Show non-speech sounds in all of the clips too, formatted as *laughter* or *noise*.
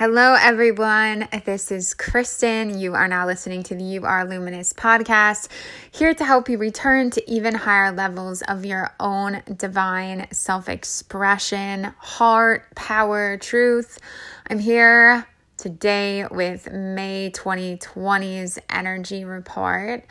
Hello, everyone. This is Kristen. You are now listening to the You Are Luminous podcast, here to help you return to even higher levels of your own divine self expression, heart, power, truth. I'm here today with May 2020's energy report.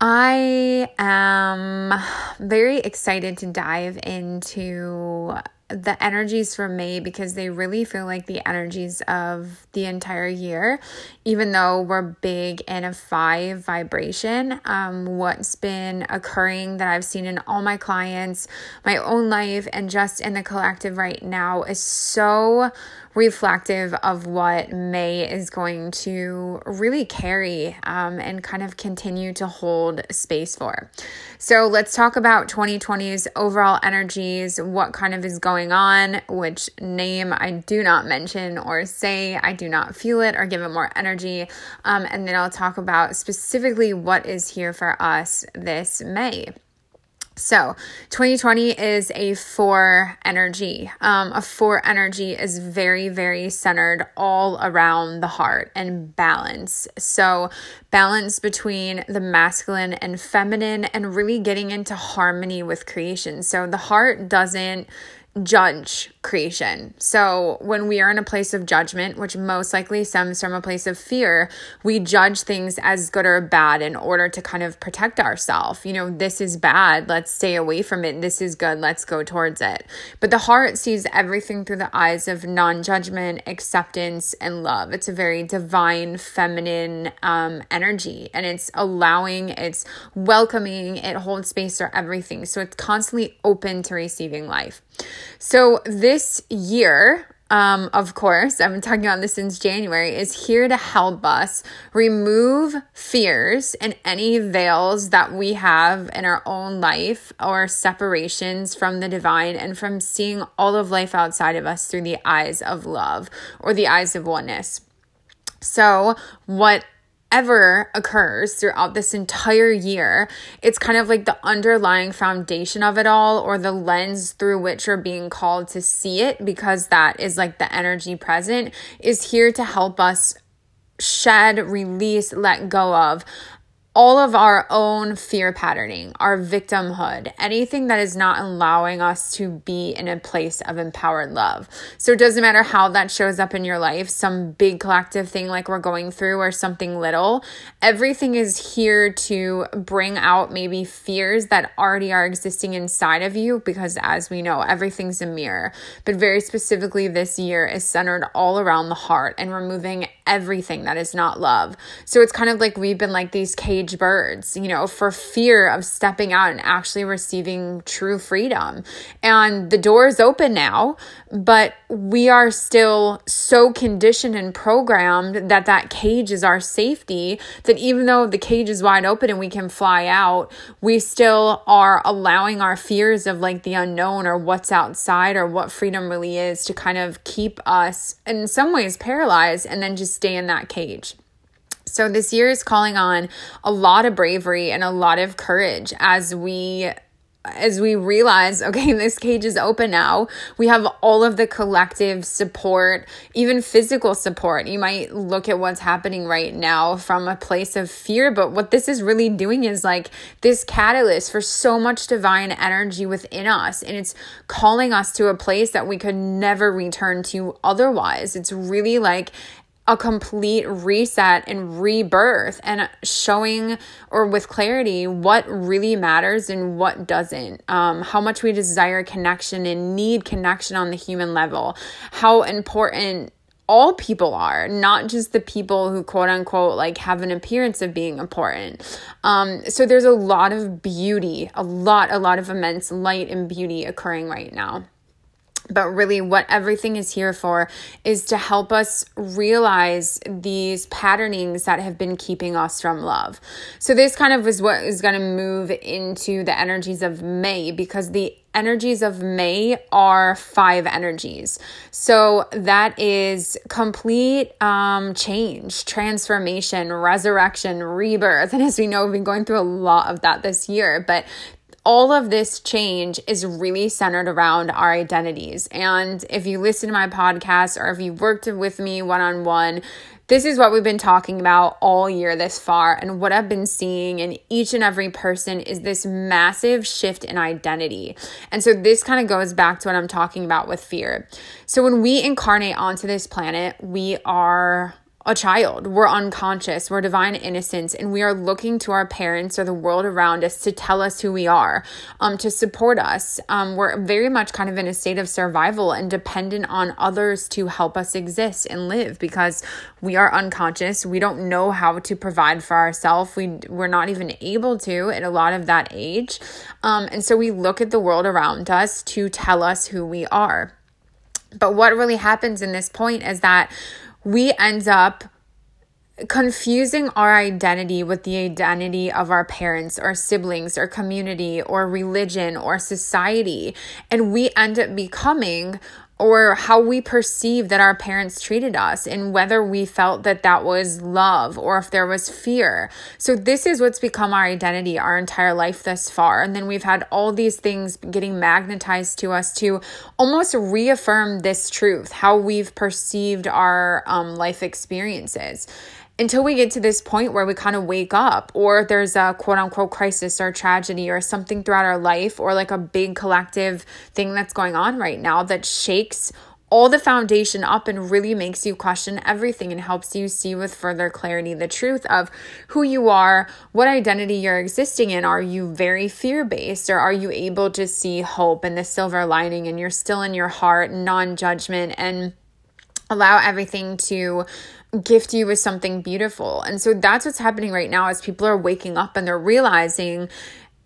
I am very excited to dive into the energies for May because they really feel like the energies of the entire year, even though we're big in a five vibration. Um, what's been occurring that I've seen in all my clients, my own life, and just in the collective right now is so reflective of what May is going to really carry um, and kind of continue to hold space for. So let's talk about 2020's overall energies, what kind of is going on, which name I do not mention or say, I do not feel it or give it more energy. Um, and then I'll talk about specifically what is here for us this May. So, 2020 is a four energy. Um, a four energy is very, very centered all around the heart and balance. So, balance between the masculine and feminine, and really getting into harmony with creation. So, the heart doesn't judge creation. So, when we are in a place of judgment, which most likely stems from a place of fear, we judge things as good or bad in order to kind of protect ourselves. You know, this is bad, let's stay away from it. This is good, let's go towards it. But the heart sees everything through the eyes of non judgment, acceptance, and love. It's a very divine, feminine um, energy, and it's allowing, it's welcoming, it holds space for everything. So, it's constantly open to receiving life. So, this year, um, of course, I've been talking about this since January, is here to help us remove fears and any veils that we have in our own life or separations from the divine and from seeing all of life outside of us through the eyes of love or the eyes of oneness. So, what ever occurs throughout this entire year, it's kind of like the underlying foundation of it all or the lens through which you're being called to see it because that is like the energy present is here to help us shed, release, let go of all of our own fear patterning, our victimhood, anything that is not allowing us to be in a place of empowered love. So it doesn't matter how that shows up in your life, some big collective thing like we're going through or something little, everything is here to bring out maybe fears that already are existing inside of you because as we know, everything's a mirror. But very specifically this year is centered all around the heart and removing everything that is not love. So it's kind of like we've been like these cage birds, you know, for fear of stepping out and actually receiving true freedom. And the door is open now, but we are still so conditioned and programmed that that cage is our safety that even though the cage is wide open and we can fly out, we still are allowing our fears of like the unknown or what's outside or what freedom really is to kind of keep us in some ways paralyzed and then just stay in that cage. So this year is calling on a lot of bravery and a lot of courage as we as we realize, *laughs* okay, this cage is open now, we have all of the collective support, even physical support. You might look at what's happening right now from a place of fear, but what this is really doing is like this catalyst for so much divine energy within us. And it's calling us to a place that we could never return to otherwise. It's really like a complete reset and rebirth and showing or with clarity what really matters and what doesn't um, how much we desire connection and need connection on the human level how important all people are, not just the people who quote unquote like have an appearance of being important. Um, so there's a lot of beauty, a lot, a lot of immense light and beauty occurring right now. But really, what everything is here for is to help us realize these patternings that have been keeping us from love. So, this kind of is what is going to move into the energies of May because the energies of May are five energies. So that is complete um, change, transformation, resurrection, rebirth. *laughs* And as we know, we've been going through a lot of that this year, but all of this change is really centered around our identities. And if you listen to my podcast or if you worked with me one on one, this is what we've been talking about all year this far. And what I've been seeing in each and every person is this massive shift in identity. And so this kind of goes back to what I'm talking about with fear. So when we incarnate onto this planet, we are a child. We're unconscious. We're divine innocence. And we are looking to our parents or the world around us to tell us who we are, um, to support us. Um, we're very much kind of in a state of survival and dependent on others to help us exist and live because we are unconscious. We don't know how to provide for ourselves. We, we're not even able to at a lot of that age. Um, and so we look at the world around us to tell us who we are. But what really happens in this point is that we end up confusing our identity with the identity of our parents or siblings or community or religion or society. And we end up becoming or how we perceive that our parents treated us and whether we felt that that was love or if there was fear. So, this is what's become our identity our entire life thus far. And then we've had all these things getting magnetized to us to almost reaffirm this truth, how we've perceived our um, life experiences until we get to this point where we kind of wake up or there's a quote unquote crisis or tragedy or something throughout our life or like a big collective thing that's going on right now that shakes all the foundation up and really makes you question everything and helps you see with further clarity the truth of who you are, what identity you're existing in. Are you very fear based or are you able to see hope and the silver lining and you're still in your heart, non judgment and allow everything to gift you with something beautiful. And so that's what's happening right now as people are waking up and they're realizing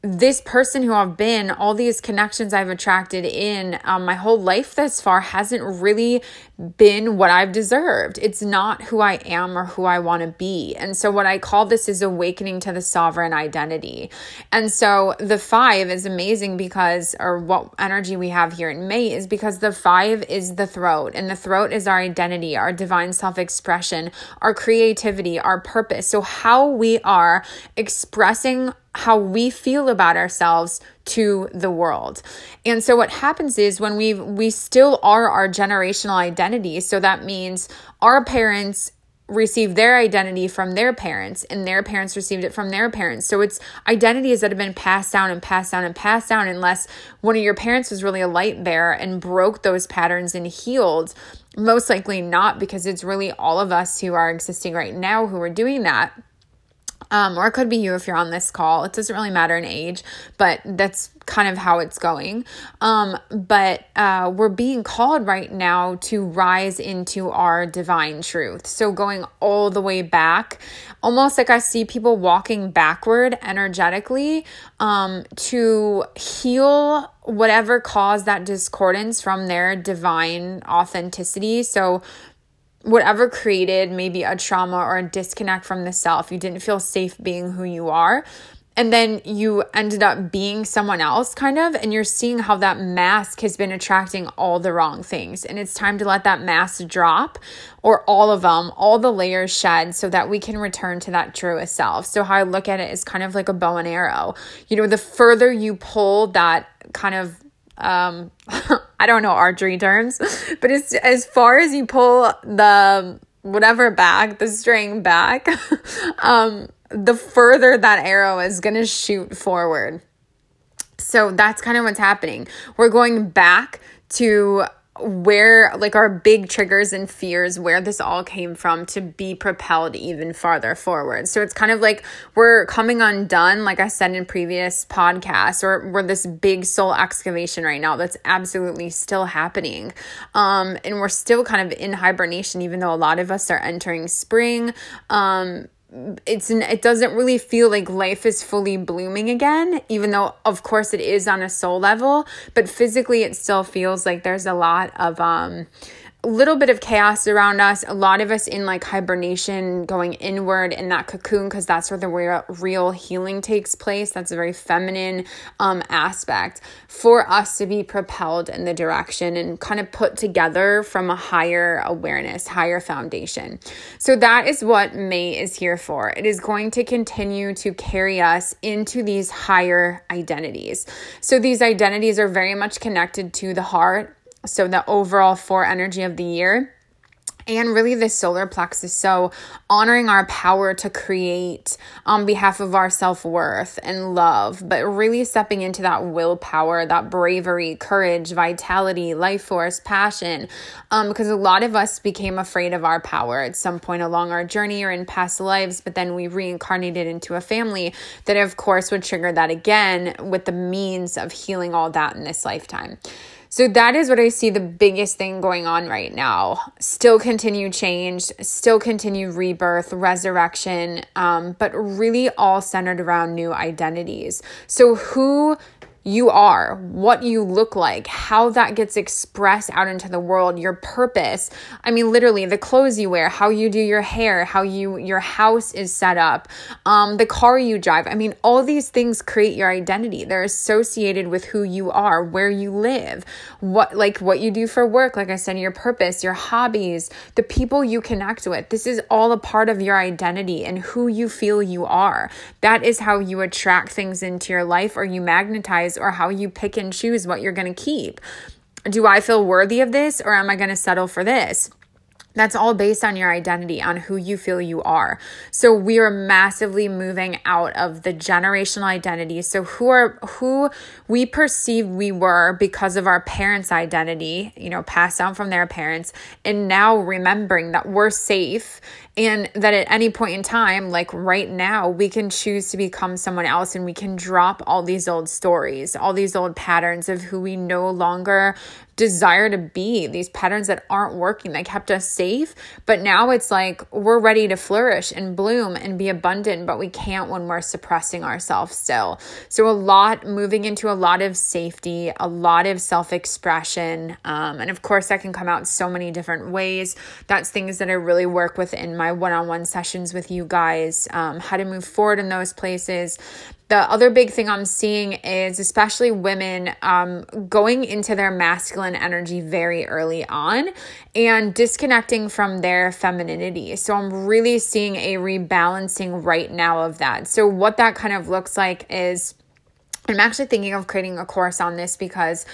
this person who I've been, all these connections I've attracted in um, my whole life thus far hasn't really been what I've deserved. It's not who I am or who I want to be. And so, what I call this is awakening to the sovereign identity. And so, the five is amazing because, or what energy we have here in May is because the five is the throat, and the throat is our identity, our divine self expression, our creativity, our purpose. So, how we are expressing how we feel about ourselves to the world. And so what happens is when we we still are our generational identity, so that means our parents received their identity from their parents and their parents received it from their parents. So it's identities that have been passed down and passed down and passed down unless one of your parents was really a light bearer and broke those patterns and healed. Most likely not because it's really all of us who are existing right now who are doing that um, or it could be you if you're on this call. It doesn't really matter in age, but that's kind of how it's going. Um, but uh, we're being called right now to rise into our divine truth. So going all the way back, almost like I see people walking backward energetically um, to heal whatever caused that discordance from their divine authenticity. So whatever created maybe a trauma or a disconnect from the self, you didn't feel safe being who you are. And then you ended up being someone else, kind of, and you're seeing how that mask has been attracting all the wrong things. And it's time to let that mask drop, or all of them, all the layers shed, so that we can return to that truest self. So, how I look at it is kind of like a bow and arrow. You know, the further you pull that kind of um *laughs* I don't know archery terms, *laughs* but it's as far as you pull the whatever back, the string back, *laughs* um the further that arrow is to shoot forward. So that's kind of what's happening. We're going back to where like our big triggers and fears where this all came from to be propelled even farther forward. So it's kind of like we're coming undone like i said in previous podcasts or we're this big soul excavation right now that's absolutely still happening. Um and we're still kind of in hibernation even though a lot of us are entering spring. Um it's it doesn't really feel like life is fully blooming again even though of course it is on a soul level but physically it still feels like there's a lot of um little bit of chaos around us, a lot of us in like hibernation, going inward in that cocoon, because that's where the real, real healing takes place. That's a very feminine um, aspect for us to be propelled in the direction and kind of put together from a higher awareness, higher foundation. So that is what May is here for. It is going to continue to carry us into these higher identities. So these identities are very much connected to the heart so the overall four energy of the year and really the solar plexus. So, honoring our power to create on behalf of our self worth and love, but really stepping into that willpower, that bravery, courage, vitality, life force, passion. Um, because a lot of us became afraid of our power at some point along our journey or in past lives, but then we reincarnated into a family that, of course, would trigger that again with the means of healing all that in this lifetime. So that is what I see the biggest thing going on right now. Still continue change, still continue rebirth, resurrection, um, but really all centered around new identities. So who you are, what you look like, how that gets expressed out into the world, your purpose. I mean, literally, the clothes you wear, how you do your hair, how you your house is set up, um, the car you drive. I mean, all these things create your identity. They're associated with who you are, where you live, what like what you do for work. Like I said, your purpose, your hobbies, the people you connect with. This is all a part of your identity and who you feel you are. That is how you attract things into your life, or you magnetize or how you pick and choose what you're going to keep. Do I feel worthy of this or am I going to settle for this? That's all based on your identity, on who you feel you are. So we are massively moving out of the generational identity. So who are who we perceive we were because of our parents' identity, you know, passed down from their parents, and now remembering that we're safe and that at any point in time, like right now, we can choose to become someone else and we can drop all these old stories, all these old patterns of who we no longer desire to be, these patterns that aren't working, that kept us safe. But now it's like we're ready to flourish and bloom and be abundant, but we can't when we're suppressing ourselves still. So, a lot moving into a lot of safety, a lot of self expression. Um, and of course, that can come out so many different ways. That's things that I really work with in my one on one sessions with you guys, um, how to move forward in those places the other big thing I'm seeing is especially women um, going into their masculine energy very early on and disconnecting from their femininity. So I'm really seeing a rebalancing right now of that. So, what that kind of looks like is I'm actually thinking of creating a course on this because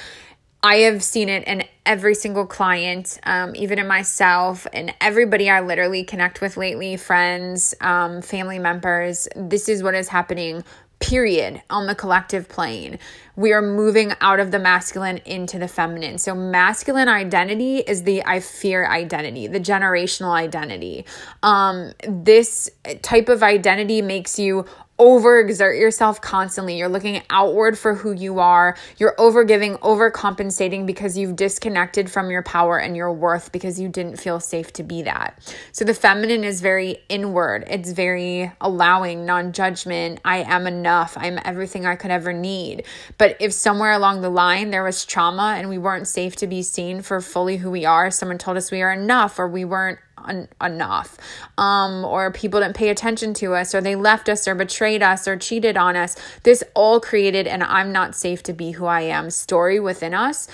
I have seen it in every single client, um, even in myself and everybody I literally connect with lately, friends, um, family members. This is what is happening period on the collective plane. We are moving out of the masculine into the feminine. So, masculine identity is the I fear identity, the generational identity. Um, this type of identity makes you overexert yourself constantly. You're looking outward for who you are. You're overgiving, overcompensating because you've disconnected from your power and your worth because you didn't feel safe to be that. So the feminine is very inward. It's very allowing, non-judgment. I am enough. I'm everything I could ever need. But if somewhere along the line there was trauma and we weren't safe to be seen for fully who we are, someone told us we are enough or we weren't en- enough. Um, or people didn't pay attention to us or they left us or betrayed us or cheated on us. This all created an i'm not safe to be who i am story within us.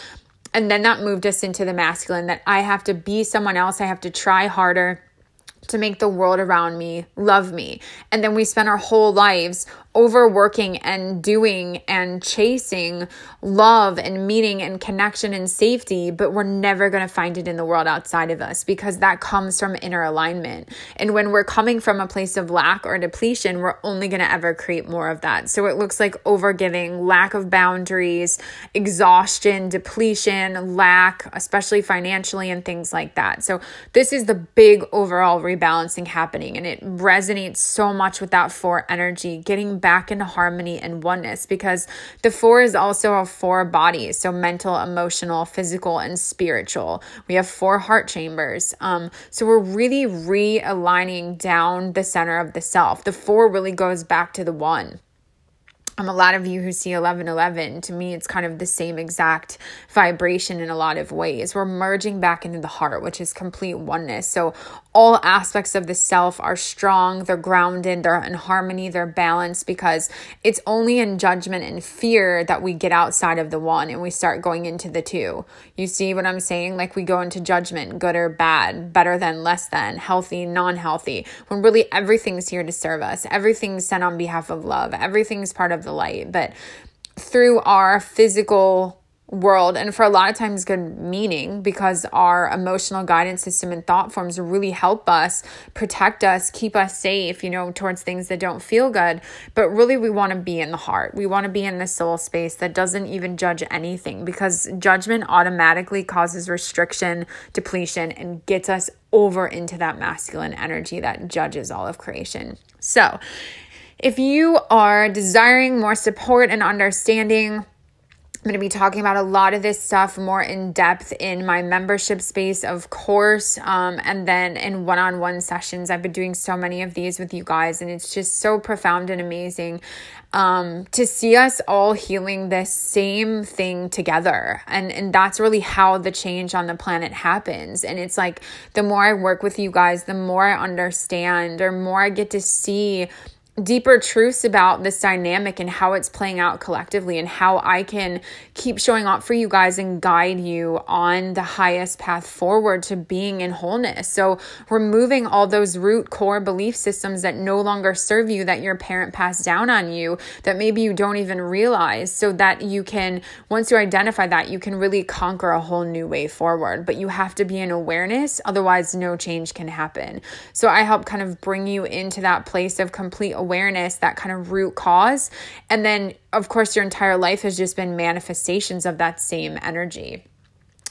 And then that moved us into the masculine that i have to be someone else. I have to try harder to make the world around me love me. And then we spend our whole lives overworking and doing and chasing love and meaning and connection and safety, but we're never going to find it in the world outside of us because that comes from inner alignment. And when we're coming from a place of lack or depletion, we're only going to ever create more of that. So it looks like overgiving, lack of boundaries, exhaustion, depletion, lack, especially financially and things like that. So this is the big overall rebalancing happening and it resonates so much with that four energy, getting back into harmony and oneness because the four is also a four bodies. So mental emotional physical and spiritual. We have four heart chambers. Um, so we're really realigning down the center of the self. The four really goes back to the one. Um, a lot of you who see 1111 to me it's kind of the same exact vibration in a lot of ways. We're merging back into the heart which is complete oneness. So all aspects of the self are strong they're grounded they're in harmony they're balanced because it's only in judgment and fear that we get outside of the one and we start going into the two. You see what i'm saying? Like we go into judgment good or bad better than less than healthy non-healthy when really everything's here to serve us. Everything's sent on behalf of love. Everything's part of the light, but through our physical world and for a lot of times good meaning because our emotional guidance system and thought forms really help us protect us keep us safe you know towards things that don't feel good. But really we want to be in the heart. We want to be in the soul space that doesn't even judge anything because judgment automatically causes restriction depletion and gets us over into that masculine energy that judges all of creation. So if you are desiring more support and understanding, I'm going to be talking about a lot of this stuff more in depth in my membership space, of course, um, and then in one on one sessions. I've been doing so many of these with you guys, and it's just so profound and amazing um, to see us all healing this same thing together. And, and that's really how the change on the planet happens. And it's like the more I work with you guys, the more I understand, or more I get to see deeper truths about this dynamic and how it's playing out collectively and how I can keep showing up for you guys and guide you on the highest path forward to being in wholeness. So, removing all those root core belief systems that no longer serve you that your parent passed down on you that maybe you don't even realize so that you can once you identify that you can really conquer a whole new way forward. But you have to be in awareness otherwise no change can happen. So, I help kind of bring you into that place of complete awareness awareness, that kind of root cause. And then, of course, your entire life has just been manifestations of that same energy.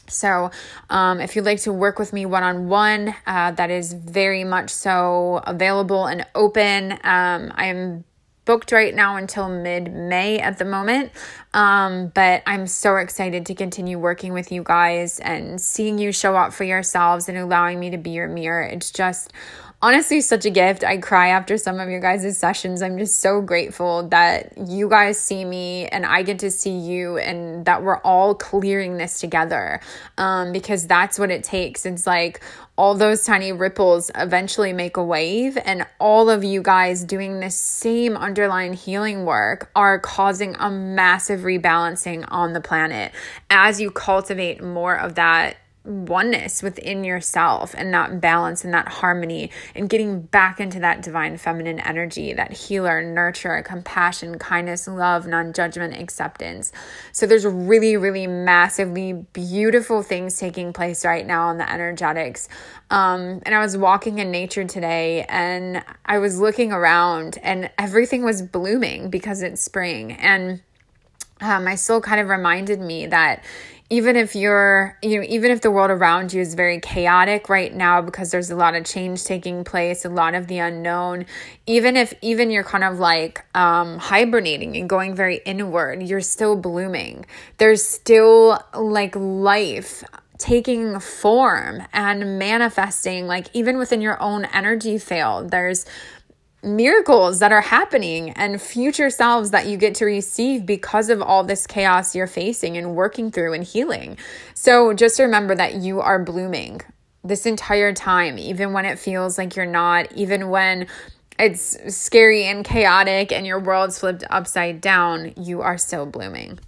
So, um, if you'd like to work with me one on one, that is very much so available and open. Um, I am booked right now until mid May at the moment. Um, but I'm so excited to continue working with you guys and seeing you show up for yourselves and allowing me to be your mirror. It's just honestly such a gift. I cry after some of your guys' sessions. I'm just so grateful that you guys see me and I get to see you and that we're all clearing this together. Um, because that's what it takes. It's like all those tiny ripples eventually make a wave, and all of you guys doing this same underlying healing work are causing a massive rebalancing on the planet as you cultivate more of that oneness within yourself and that balance and that harmony and getting back into that divine feminine energy, that healer, nurturer, compassion, kindness, love, non judgment, acceptance. So there's really, really massively beautiful things taking place right now in the energetics. Um, and I was walking in nature today and I was looking around and everything was blooming because it's spring. And uh, my soul kind of reminded me that even if you're, you know, even if the world around you is very chaotic right now because there's a lot of change taking place, a lot of the unknown, even if even you're kind of like um, hibernating and going very inward, you're still blooming. There's still like life taking form and manifesting, like even within your own energy field. There's miracles that are happening and future selves that you get to receive because of all this chaos you're facing and working through and healing. So just remember that you are blooming this entire time, even when it feels like you're not, even when it's scary and chaotic and your world's flipped upside down, you are still blooming.